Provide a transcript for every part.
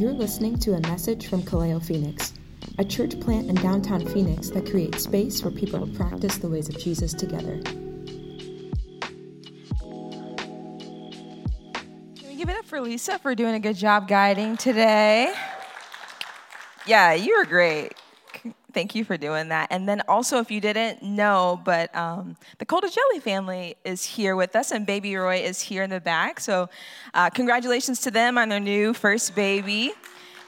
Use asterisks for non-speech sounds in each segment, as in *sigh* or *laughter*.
You're listening to a message from Kaleo Phoenix, a church plant in downtown Phoenix that creates space for people to practice the ways of Jesus together. Can we give it up for Lisa for doing a good job guiding today? Yeah, you were great. Thank you for doing that. And then also, if you didn't know, but um, the Cold Jelly family is here with us, and Baby Roy is here in the back. So, uh, congratulations to them on their new first baby.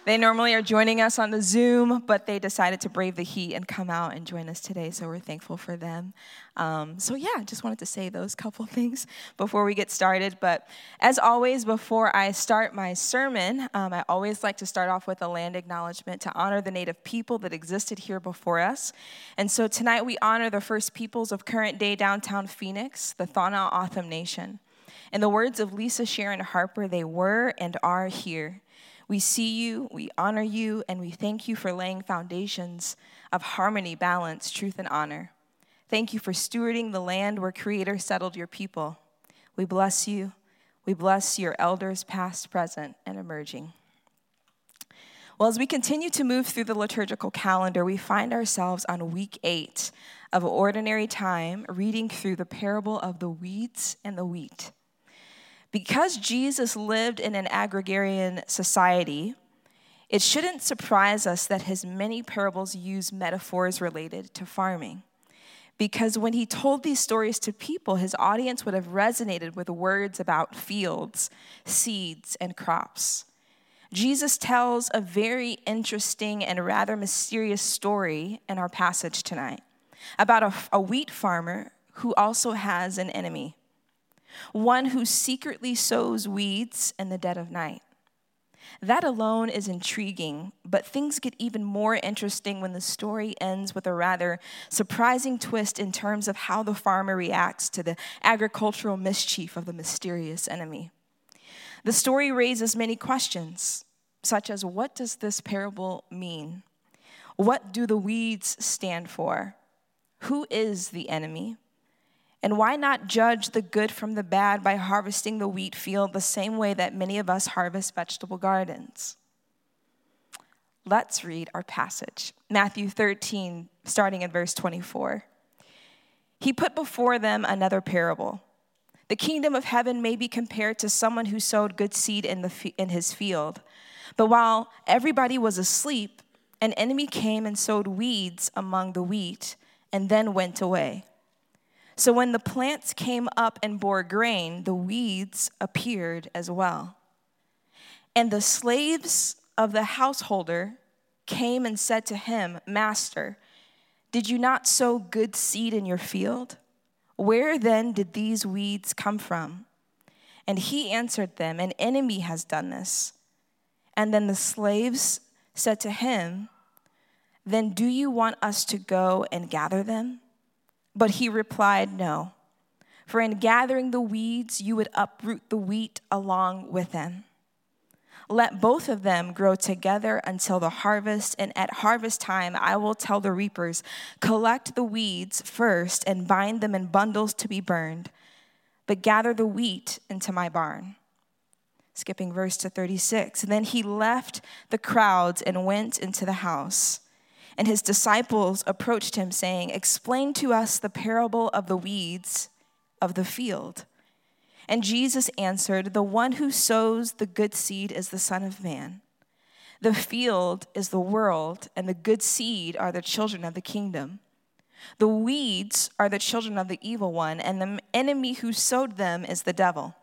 They normally are joining us on the Zoom, but they decided to brave the heat and come out and join us today. So we're thankful for them. Um, so, yeah, just wanted to say those couple *laughs* things before we get started. But as always, before I start my sermon, um, I always like to start off with a land acknowledgement to honor the native people that existed here before us. And so tonight we honor the first peoples of current day downtown Phoenix, the Tohono O'odham Nation. In the words of Lisa Sharon Harper, they were and are here. We see you, we honor you, and we thank you for laying foundations of harmony, balance, truth, and honor. Thank you for stewarding the land where Creator settled your people. We bless you. We bless your elders, past, present, and emerging. Well, as we continue to move through the liturgical calendar, we find ourselves on week eight of ordinary time, reading through the parable of the weeds and the wheat. Because Jesus lived in an agrarian society, it shouldn't surprise us that his many parables use metaphors related to farming. Because when he told these stories to people, his audience would have resonated with words about fields, seeds, and crops. Jesus tells a very interesting and rather mysterious story in our passage tonight about a, a wheat farmer who also has an enemy one who secretly sows weeds in the dead of night. That alone is intriguing, but things get even more interesting when the story ends with a rather surprising twist in terms of how the farmer reacts to the agricultural mischief of the mysterious enemy. The story raises many questions, such as what does this parable mean? What do the weeds stand for? Who is the enemy? And why not judge the good from the bad by harvesting the wheat field the same way that many of us harvest vegetable gardens? Let's read our passage Matthew 13, starting in verse 24. He put before them another parable. The kingdom of heaven may be compared to someone who sowed good seed in, the, in his field. But while everybody was asleep, an enemy came and sowed weeds among the wheat and then went away. So when the plants came up and bore grain, the weeds appeared as well. And the slaves of the householder came and said to him, Master, did you not sow good seed in your field? Where then did these weeds come from? And he answered them, An enemy has done this. And then the slaves said to him, Then do you want us to go and gather them? But he replied, No. For in gathering the weeds, you would uproot the wheat along with them. Let both of them grow together until the harvest, and at harvest time I will tell the reapers, Collect the weeds first and bind them in bundles to be burned, but gather the wheat into my barn. Skipping verse to 36. Then he left the crowds and went into the house. And his disciples approached him, saying, Explain to us the parable of the weeds of the field. And Jesus answered, The one who sows the good seed is the Son of Man. The field is the world, and the good seed are the children of the kingdom. The weeds are the children of the evil one, and the enemy who sowed them is the devil.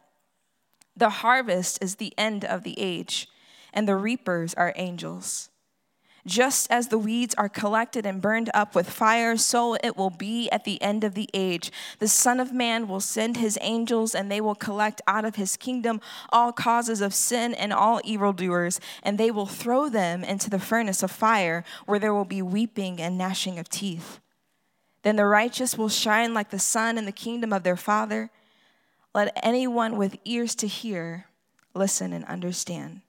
The harvest is the end of the age, and the reapers are angels. Just as the weeds are collected and burned up with fire, so it will be at the end of the age. The Son of Man will send his angels, and they will collect out of his kingdom all causes of sin and all evildoers, and they will throw them into the furnace of fire, where there will be weeping and gnashing of teeth. Then the righteous will shine like the sun in the kingdom of their Father. Let anyone with ears to hear listen and understand.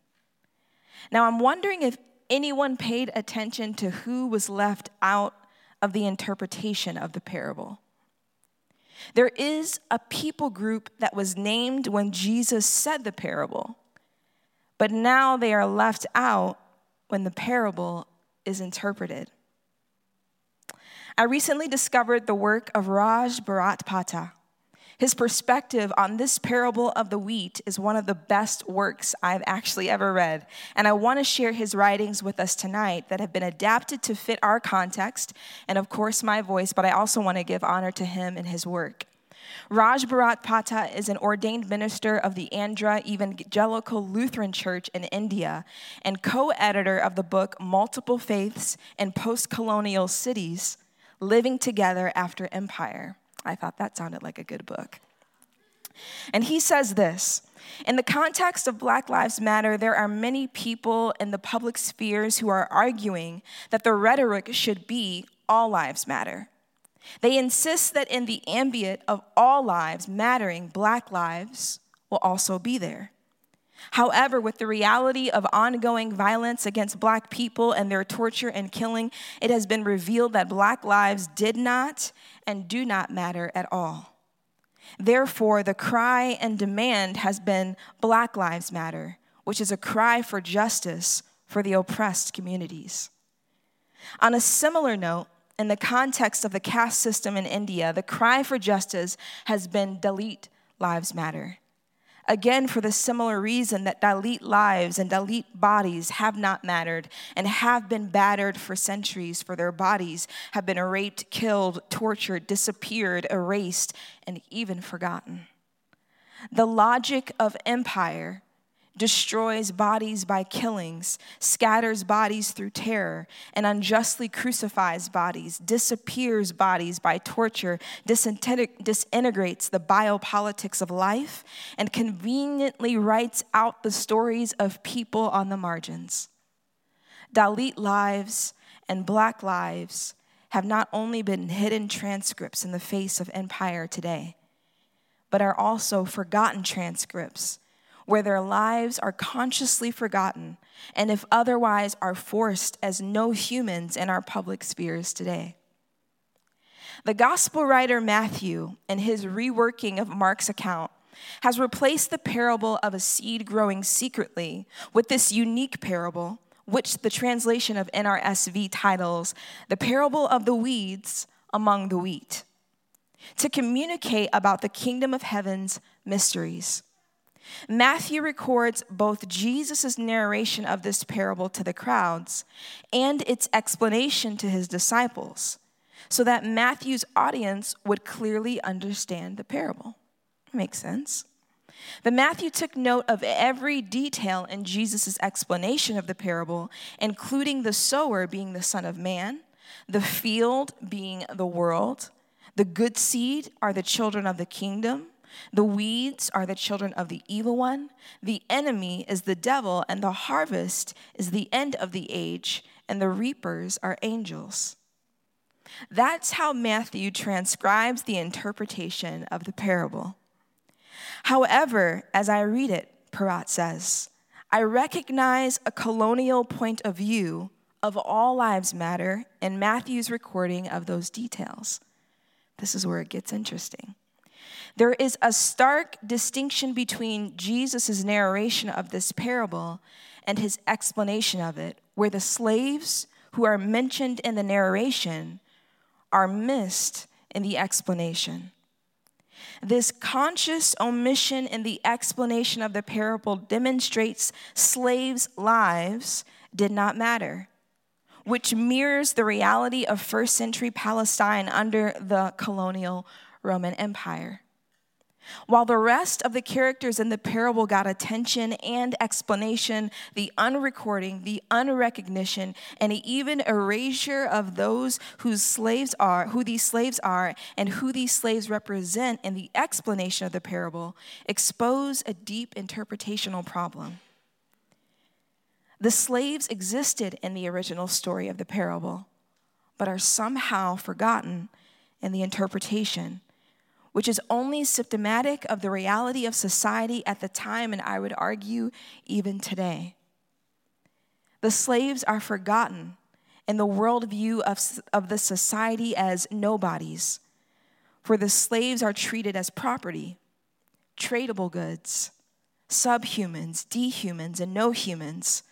Now, I'm wondering if anyone paid attention to who was left out of the interpretation of the parable. There is a people group that was named when Jesus said the parable, but now they are left out when the parable is interpreted. I recently discovered the work of Raj Bharat Patta. His perspective on this parable of the wheat is one of the best works I've actually ever read. And I want to share his writings with us tonight that have been adapted to fit our context and, of course, my voice, but I also want to give honor to him and his work. Raj Bharat Patta is an ordained minister of the Andhra Evangelical Lutheran Church in India and co editor of the book Multiple Faiths in Post Colonial Cities Living Together After Empire. I thought that sounded like a good book. And he says this In the context of Black Lives Matter, there are many people in the public spheres who are arguing that the rhetoric should be all lives matter. They insist that in the ambient of all lives mattering, Black lives will also be there. However, with the reality of ongoing violence against Black people and their torture and killing, it has been revealed that Black lives did not and do not matter at all. Therefore, the cry and demand has been Black Lives Matter, which is a cry for justice for the oppressed communities. On a similar note, in the context of the caste system in India, the cry for justice has been Dalit Lives Matter. Again, for the similar reason that Dalit lives and Dalit bodies have not mattered and have been battered for centuries, for their bodies have been raped, killed, tortured, disappeared, erased, and even forgotten. The logic of empire destroys bodies by killings, scatters bodies through terror, and unjustly crucifies bodies, disappears bodies by torture, disintegrates the biopolitics of life, and conveniently writes out the stories of people on the margins. Dalit lives and Black lives have not only been hidden transcripts in the face of empire today, but are also forgotten transcripts where their lives are consciously forgotten, and if otherwise are forced as no humans in our public spheres today. The gospel writer Matthew, in his reworking of Mark's account, has replaced the parable of a seed growing secretly with this unique parable, which the translation of NRSV titles The Parable of the Weeds Among the Wheat, to communicate about the kingdom of heaven's mysteries. Matthew records both Jesus' narration of this parable to the crowds and its explanation to his disciples so that Matthew's audience would clearly understand the parable. Makes sense. But Matthew took note of every detail in Jesus' explanation of the parable, including the sower being the Son of Man, the field being the world, the good seed are the children of the kingdom, the weeds are the children of the evil one, the enemy is the devil, and the harvest is the end of the age, and the reapers are angels. That's how Matthew transcribes the interpretation of the parable. However, as I read it, Parat says, I recognize a colonial point of view of all lives matter in Matthew's recording of those details. This is where it gets interesting. There is a stark distinction between Jesus' narration of this parable and his explanation of it, where the slaves who are mentioned in the narration are missed in the explanation. This conscious omission in the explanation of the parable demonstrates slaves' lives did not matter, which mirrors the reality of first century Palestine under the colonial Roman Empire. While the rest of the characters in the parable got attention and explanation, the unrecording, the unrecognition, and even erasure of those whose slaves are, who these slaves are, and who these slaves represent in the explanation of the parable expose a deep interpretational problem. The slaves existed in the original story of the parable, but are somehow forgotten in the interpretation which is only symptomatic of the reality of society at the time, and I would argue even today. The slaves are forgotten in the worldview of, of the society as nobodies, for the slaves are treated as property, tradable goods, subhumans, dehumans, and no humans.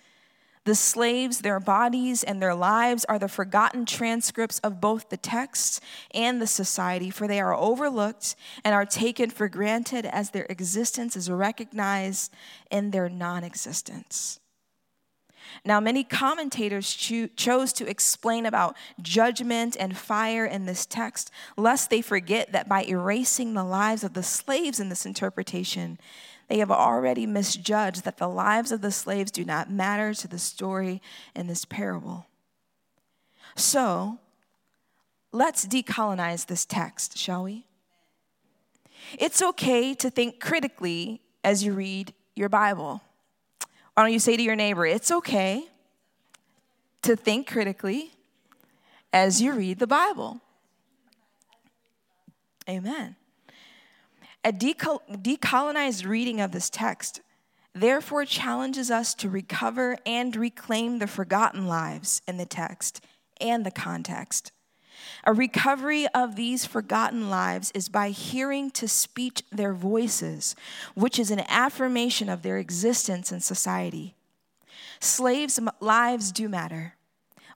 The slaves, their bodies, and their lives are the forgotten transcripts of both the texts and the society, for they are overlooked and are taken for granted as their existence is recognized in their non existence. Now, many commentators cho- chose to explain about judgment and fire in this text, lest they forget that by erasing the lives of the slaves in this interpretation, they have already misjudged that the lives of the slaves do not matter to the story in this parable. So, let's decolonize this text, shall we? It's okay to think critically as you read your Bible. Why don't you say to your neighbor, it's okay to think critically as you read the Bible? Amen. A decolonized reading of this text therefore challenges us to recover and reclaim the forgotten lives in the text and the context. A recovery of these forgotten lives is by hearing to speech their voices, which is an affirmation of their existence in society. Slaves' lives do matter.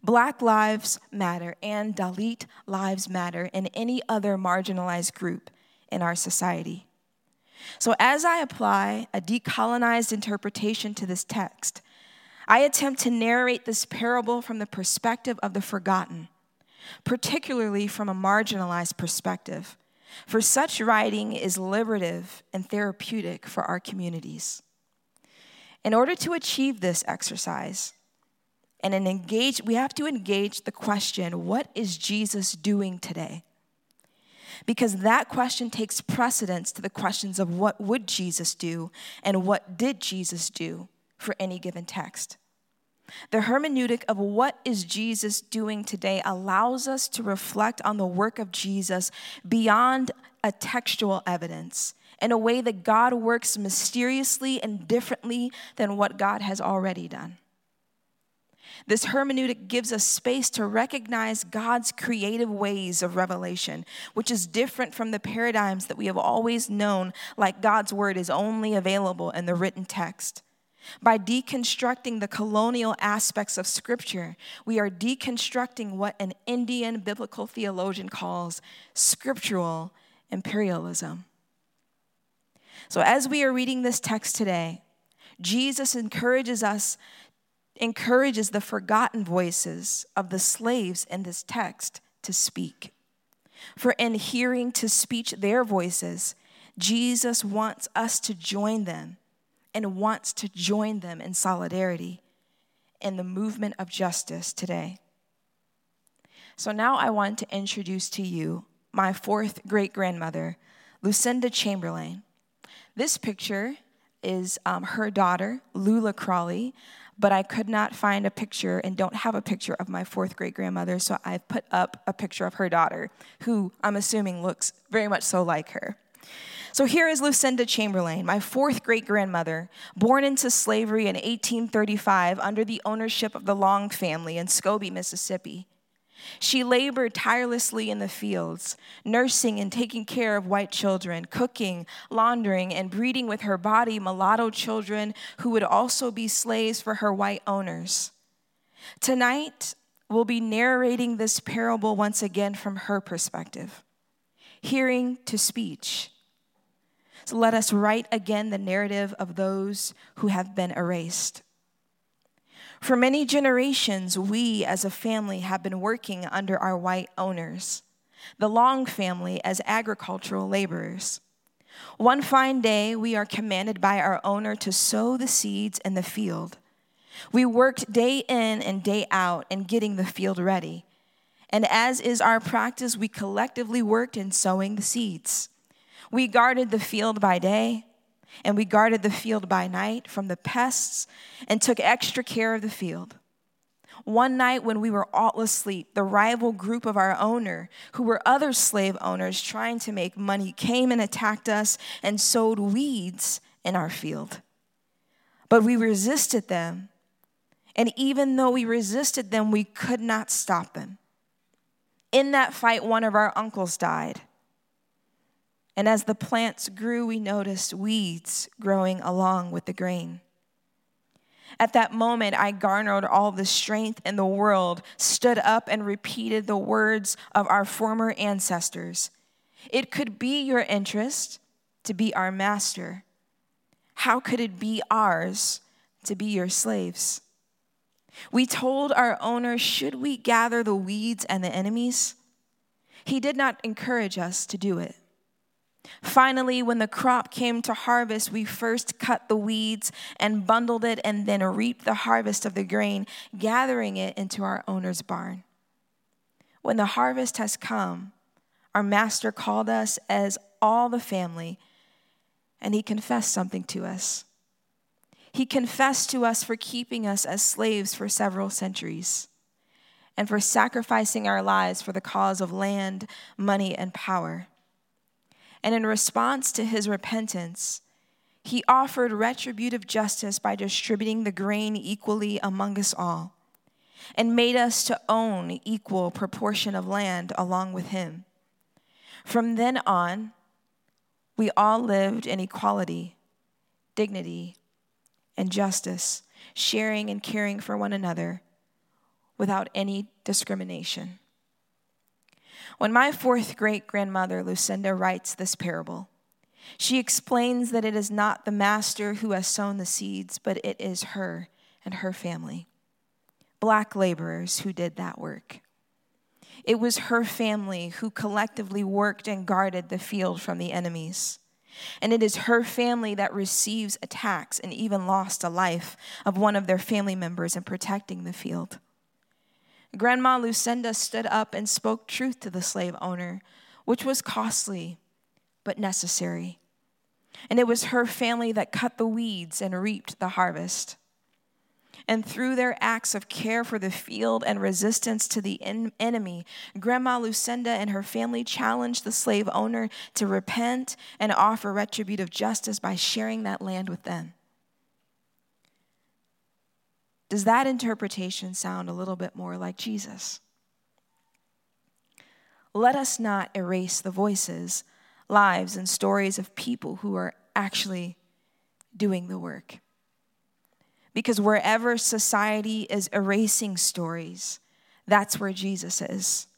Black lives matter, and Dalit lives matter, and any other marginalized group in our society. So, as I apply a decolonized interpretation to this text, I attempt to narrate this parable from the perspective of the forgotten, particularly from a marginalized perspective, for such writing is liberative and therapeutic for our communities. In order to achieve this exercise, and an engage, we have to engage the question what is Jesus doing today? Because that question takes precedence to the questions of what would Jesus do and what did Jesus do for any given text. The hermeneutic of what is Jesus doing today allows us to reflect on the work of Jesus beyond a textual evidence in a way that God works mysteriously and differently than what God has already done. This hermeneutic gives us space to recognize God's creative ways of revelation, which is different from the paradigms that we have always known, like God's word is only available in the written text. By deconstructing the colonial aspects of Scripture, we are deconstructing what an Indian biblical theologian calls scriptural imperialism. So, as we are reading this text today, Jesus encourages us encourages the forgotten voices of the slaves in this text to speak. For in hearing to speech their voices, Jesus wants us to join them and wants to join them in solidarity in the movement of justice today. So now I want to introduce to you my fourth great grandmother, Lucinda Chamberlain. This picture is um, her daughter, Lula Crawley, but I could not find a picture and don't have a picture of my fourth great grandmother, so I've put up a picture of her daughter, who I'm assuming looks very much so like her. So here is Lucinda Chamberlain, my fourth great grandmother, born into slavery in 1835 under the ownership of the Long family in Scobey, Mississippi. She labored tirelessly in the fields, nursing and taking care of white children, cooking, laundering, and breeding with her body mulatto children who would also be slaves for her white owners. Tonight, we'll be narrating this parable once again from her perspective, hearing to speech. So let us write again the narrative of those who have been erased. For many generations, we as a family have been working under our white owners, the Long family as agricultural laborers. One fine day, we are commanded by our owner to sow the seeds in the field. We worked day in and day out in getting the field ready. And as is our practice, we collectively worked in sowing the seeds. We guarded the field by day and we guarded the field by night from the pests and took extra care of the field. One night, when we were all asleep, the rival group of our owner, who were other slave owners trying to make money, came and attacked us and sowed weeds in our field. But we resisted them. And even though we resisted them, we could not stop them. In that fight, one of our uncles died. And as the plants grew, we noticed weeds growing along with the grain. At that moment, I garnered all the strength in the world, stood up, and repeated the words of our former ancestors. It could be your interest to be our master. How could it be ours to be your slaves? We told our owner, Should we gather the weeds and the enemies? He did not encourage us to do it. Finally, when the crop came to harvest, we first cut the weeds and bundled it and then reaped the harvest of the grain, gathering it into our owner's barn. When the harvest has come, our master called us as all the family and he confessed something to us. He confessed to us for keeping us as slaves for several centuries and for sacrificing our lives for the cause of land, money, and power. And in response to his repentance, he offered retributive justice by distributing the grain equally among us all and made us to own equal proportion of land along with him. From then on, we all lived in equality, dignity, and justice, sharing and caring for one another without any discrimination. When my fourth great grandmother, Lucinda, writes this parable, she explains that it is not the master who has sown the seeds, but it is her and her family, black laborers who did that work. It was her family who collectively worked and guarded the field from the enemies. And it is her family that receives attacks and even lost a life of one of their family members in protecting the field. Grandma Lucinda stood up and spoke truth to the slave owner, which was costly but necessary. And it was her family that cut the weeds and reaped the harvest. And through their acts of care for the field and resistance to the en- enemy, Grandma Lucinda and her family challenged the slave owner to repent and offer retributive justice by sharing that land with them. Does that interpretation sound a little bit more like Jesus? Let us not erase the voices, lives, and stories of people who are actually doing the work. Because wherever society is erasing stories, that's where Jesus is.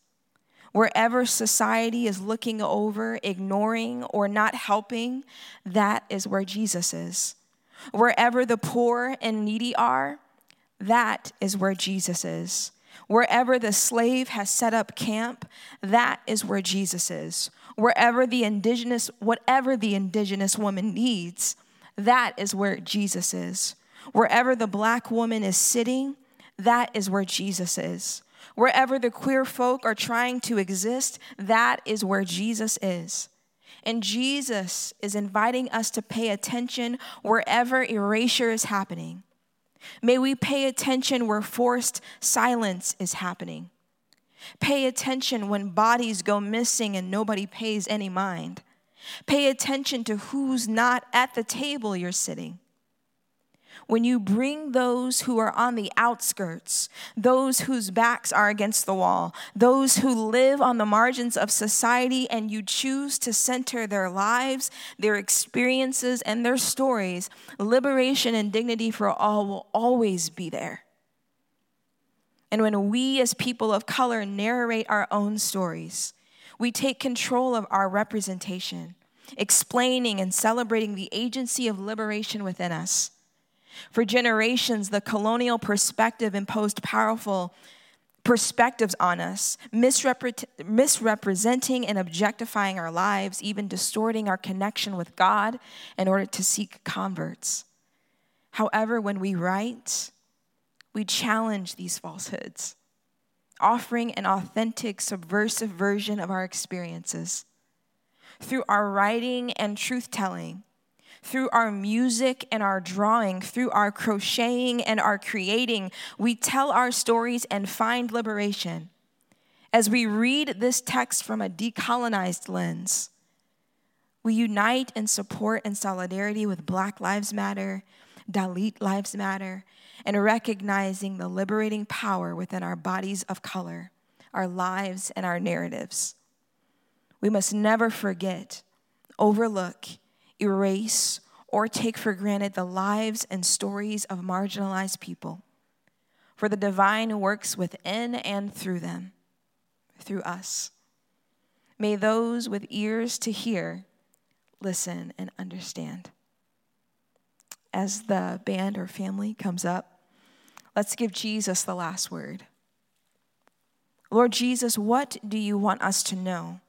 Wherever society is looking over, ignoring, or not helping, that is where Jesus is. Wherever the poor and needy are, that is where Jesus is. Wherever the slave has set up camp, that is where Jesus is. Wherever the indigenous, whatever the indigenous woman needs, that is where Jesus is. Wherever the black woman is sitting, that is where Jesus is. Wherever the queer folk are trying to exist, that is where Jesus is. And Jesus is inviting us to pay attention wherever erasure is happening. May we pay attention where forced silence is happening. Pay attention when bodies go missing and nobody pays any mind. Pay attention to who's not at the table you're sitting when you bring those who are on the outskirts, those whose backs are against the wall, those who live on the margins of society, and you choose to center their lives, their experiences, and their stories, liberation and dignity for all will always be there. And when we as people of color narrate our own stories, we take control of our representation, explaining and celebrating the agency of liberation within us. For generations, the colonial perspective imposed powerful perspectives on us, misrepre- misrepresenting and objectifying our lives, even distorting our connection with God in order to seek converts. However, when we write, we challenge these falsehoods, offering an authentic, subversive version of our experiences. Through our writing and truth telling, through our music and our drawing, through our crocheting and our creating, we tell our stories and find liberation. As we read this text from a decolonized lens, we unite and support in solidarity with Black Lives Matter, Dalit Lives Matter, and recognizing the liberating power within our bodies of color, our lives, and our narratives. We must never forget overlook, erase, or take for granted the lives and stories of marginalized people. For the divine works within and through them, through us. May those with ears to hear listen and understand. As the band or family comes up, let's give Jesus the last word. Lord Jesus, what do you want us to know?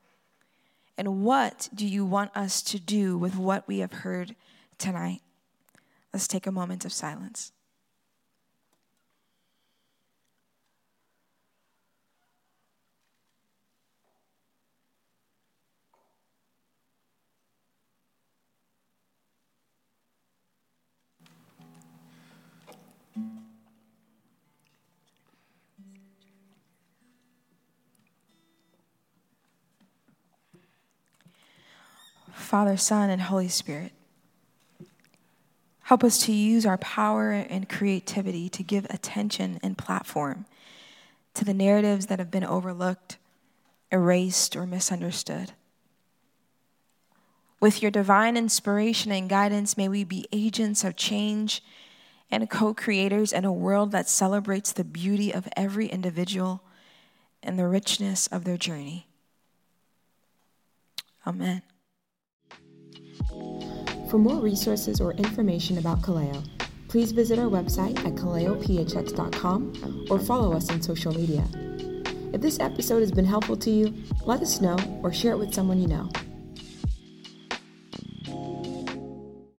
And what do you want us to do with what we have heard tonight? Let's take a moment of silence. Father, Son, and Holy Spirit. Help us to use our power and creativity to give attention and platform to the narratives that have been overlooked, erased, or misunderstood. With your divine inspiration and guidance, may we be agents of change and co creators in a world that celebrates the beauty of every individual and the richness of their journey. Amen. For more resources or information about Kaleo, please visit our website at kaleophx.com or follow us on social media. If this episode has been helpful to you, let us know or share it with someone you know.